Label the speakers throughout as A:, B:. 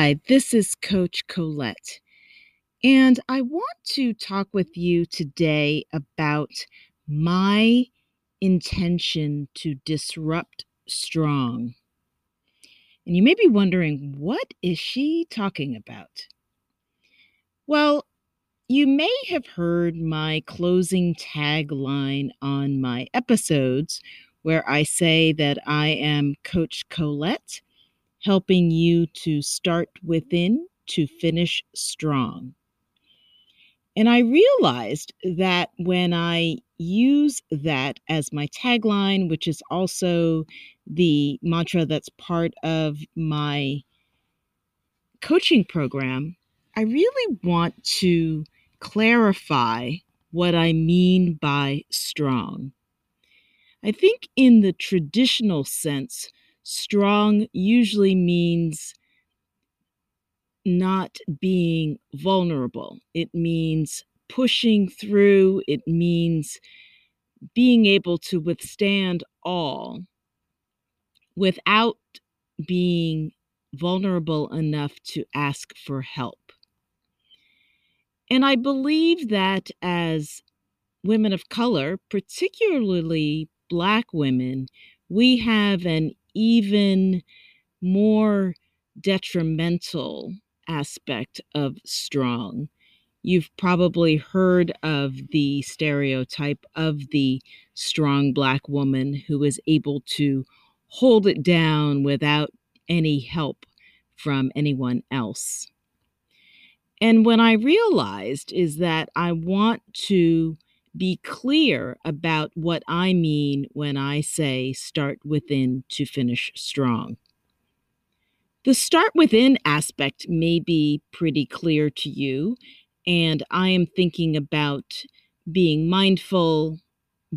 A: Hi, this is Coach Colette, and I want to talk with you today about my intention to disrupt strong. And you may be wondering, what is she talking about? Well, you may have heard my closing tagline on my episodes where I say that I am Coach Colette helping you to start within to finish strong. And I realized that when I use that as my tagline, which is also the mantra that's part of my coaching program, I really want to clarify what I mean by strong. I think, in the traditional sense, strong usually means not being vulnerable. It means pushing through, it means being able to withstand all without being vulnerable enough to ask for help. And I believe that as women of color, particularly Black women, we have an even more detrimental aspect of strong. You've probably heard of the stereotype of the strong Black woman who is able to hold it down without any help from anyone else. And what I realized is that I want to be clear about what I mean when I say start within to finish strong. The start within aspect may be pretty clear to you, and I am thinking about being mindful,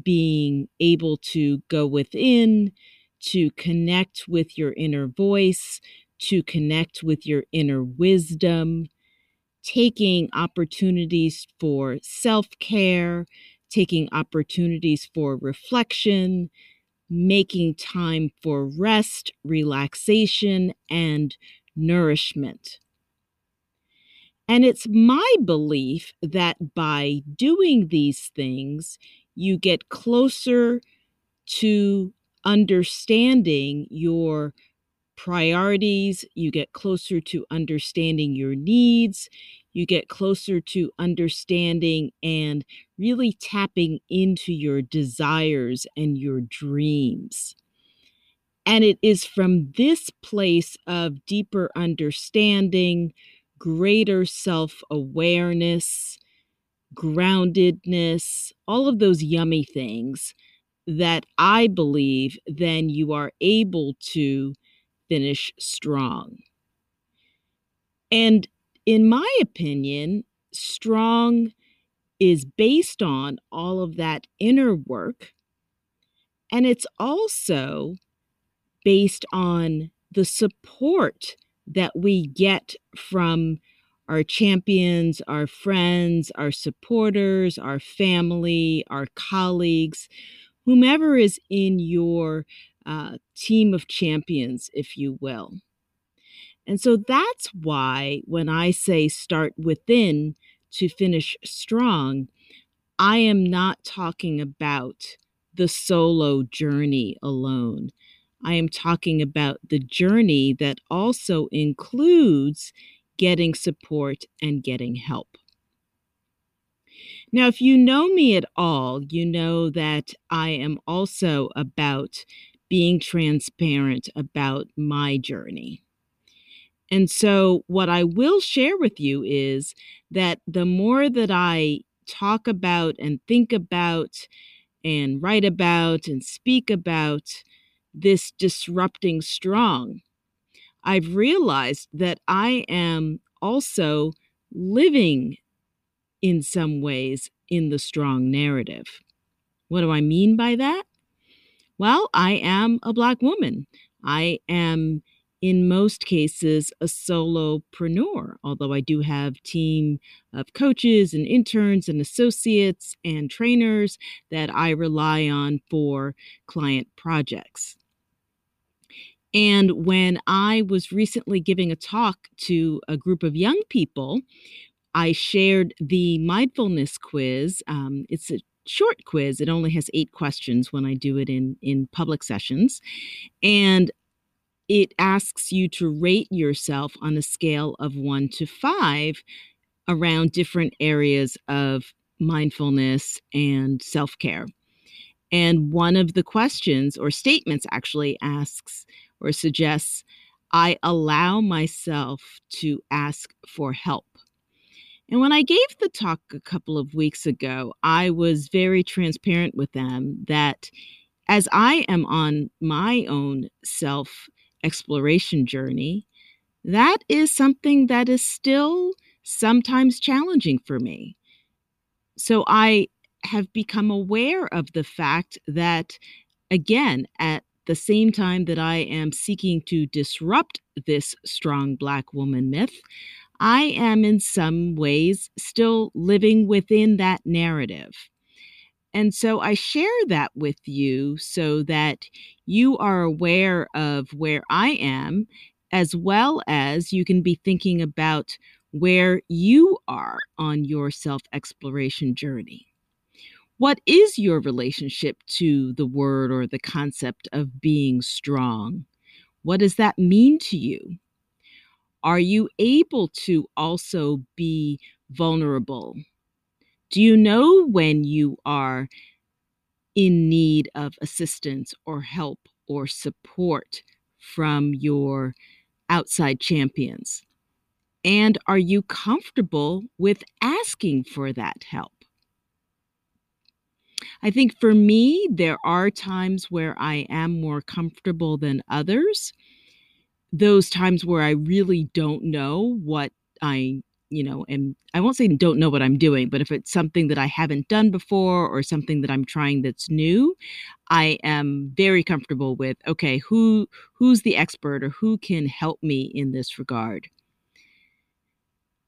A: being able to go within, to connect with your inner voice, to connect with your inner wisdom, taking opportunities for self care, taking opportunities for reflection, making time for rest, relaxation, and nourishment. And it's my belief that by doing these things, you get closer to understanding your priorities, you get closer to understanding your needs, you get closer to understanding and really tapping into your desires and your dreams. And it is from this place of deeper understanding, greater self awareness, groundedness, all of those yummy things that I believe then you are able to finish strong. And in my opinion, strong is based on all of that inner work. And it's also based on the support that we get from our champions, our friends, our supporters, our family, our colleagues, whomever is in your uh, team of champions, if you will. And so that's why when I say start within to finish strong, I am not talking about the solo journey alone. I am talking about the journey that also includes getting support and getting help. Now, if you know me at all, you know that I am also about being transparent about my journey. And so, what I will share with you is that the more that I talk about and think about and write about and speak about this disrupting strong, I've realized that I am also living in some ways in the strong narrative. What do I mean by that? Well, I am a Black woman. I am, in most cases, a solopreneur, although I do have team of coaches and interns and associates and trainers that I rely on for client projects. And when I was recently giving a talk to a group of young people, I shared the mindfulness quiz. Um, it's a short quiz. It only has eight questions when I do it in in public sessions, and it asks you to rate yourself on a scale of one to five around different areas of mindfulness and self care. And one of the questions or statements actually asks or suggests I allow myself to ask for help. And when I gave the talk a couple of weeks ago, I was very transparent with them that as I am on my own self exploration journey, that is something that is still sometimes challenging for me. So I have become aware of the fact that, again, at the same time that I am seeking to disrupt this strong Black woman myth, I am in some ways still living within that narrative. And so I share that with you so that you are aware of where I am, as well as you can be thinking about where you are on your self exploration journey. What is your relationship to the word or the concept of being strong? What does that mean to you? Are you able to also be vulnerable? Do you know when you are in need of assistance or help or support from your outside champions? And are you comfortable with asking for that help? I think for me, there are times where I am more comfortable than others. Those times where I really don't know what I, you know, and I won't say don't know what I'm doing, but if it's something that I haven't done before or something that I'm trying that's new, I am very comfortable with, okay, who who's the expert or who can help me in this regard?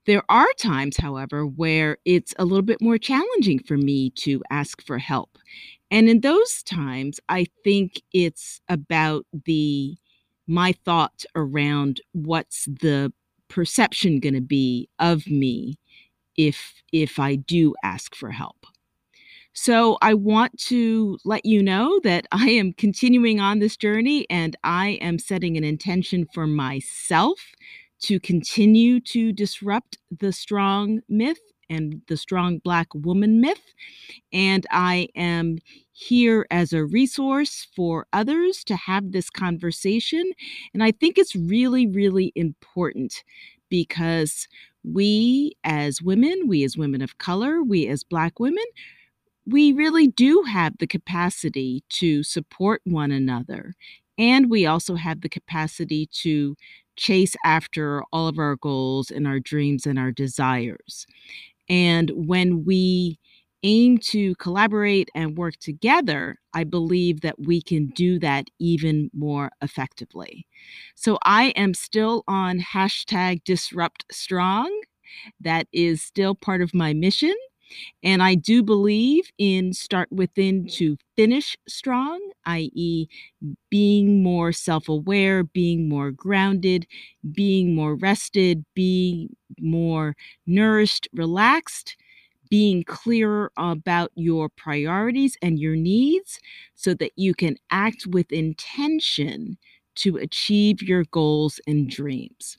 A: There are times, however, where it's a little bit more challenging for me to ask for help. And in those times, I think it's about the my thought around what's the perception going to be of me if if I do ask for help. So I want to let you know that I am continuing on this journey and I am setting an intention for myself to continue to disrupt the strong myth and the strong Black woman myth. And I am here as a resource for others to have this conversation. And I think it's really, really important because we as women, we as women of color, we as Black women, we really do have the capacity to support one another. And we also have the capacity to chase after all of our goals and our dreams and our desires. And when we aim to collaborate and work together, I believe that we can do that even more effectively. So I am still on hashtag disrupt strong. That is still part of my mission. And I do believe in start within to finish strong, i.e., being more self aware, being more grounded, being more rested, being more nourished, relaxed, being clearer about your priorities and your needs so that you can act with intention to achieve your goals and dreams.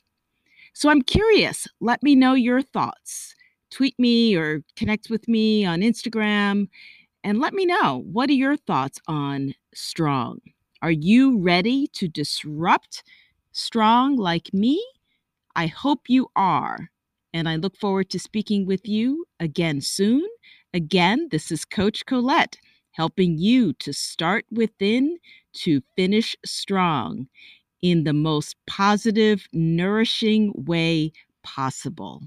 A: So I'm curious, let me know your thoughts tweet me or connect with me on Instagram and let me know what are your thoughts on strong? Are you ready to disrupt strong like me? I hope you are. And I look forward to speaking with you again soon. Again, this is Coach Colette helping you to start within to finish strong in the most positive, nourishing way possible.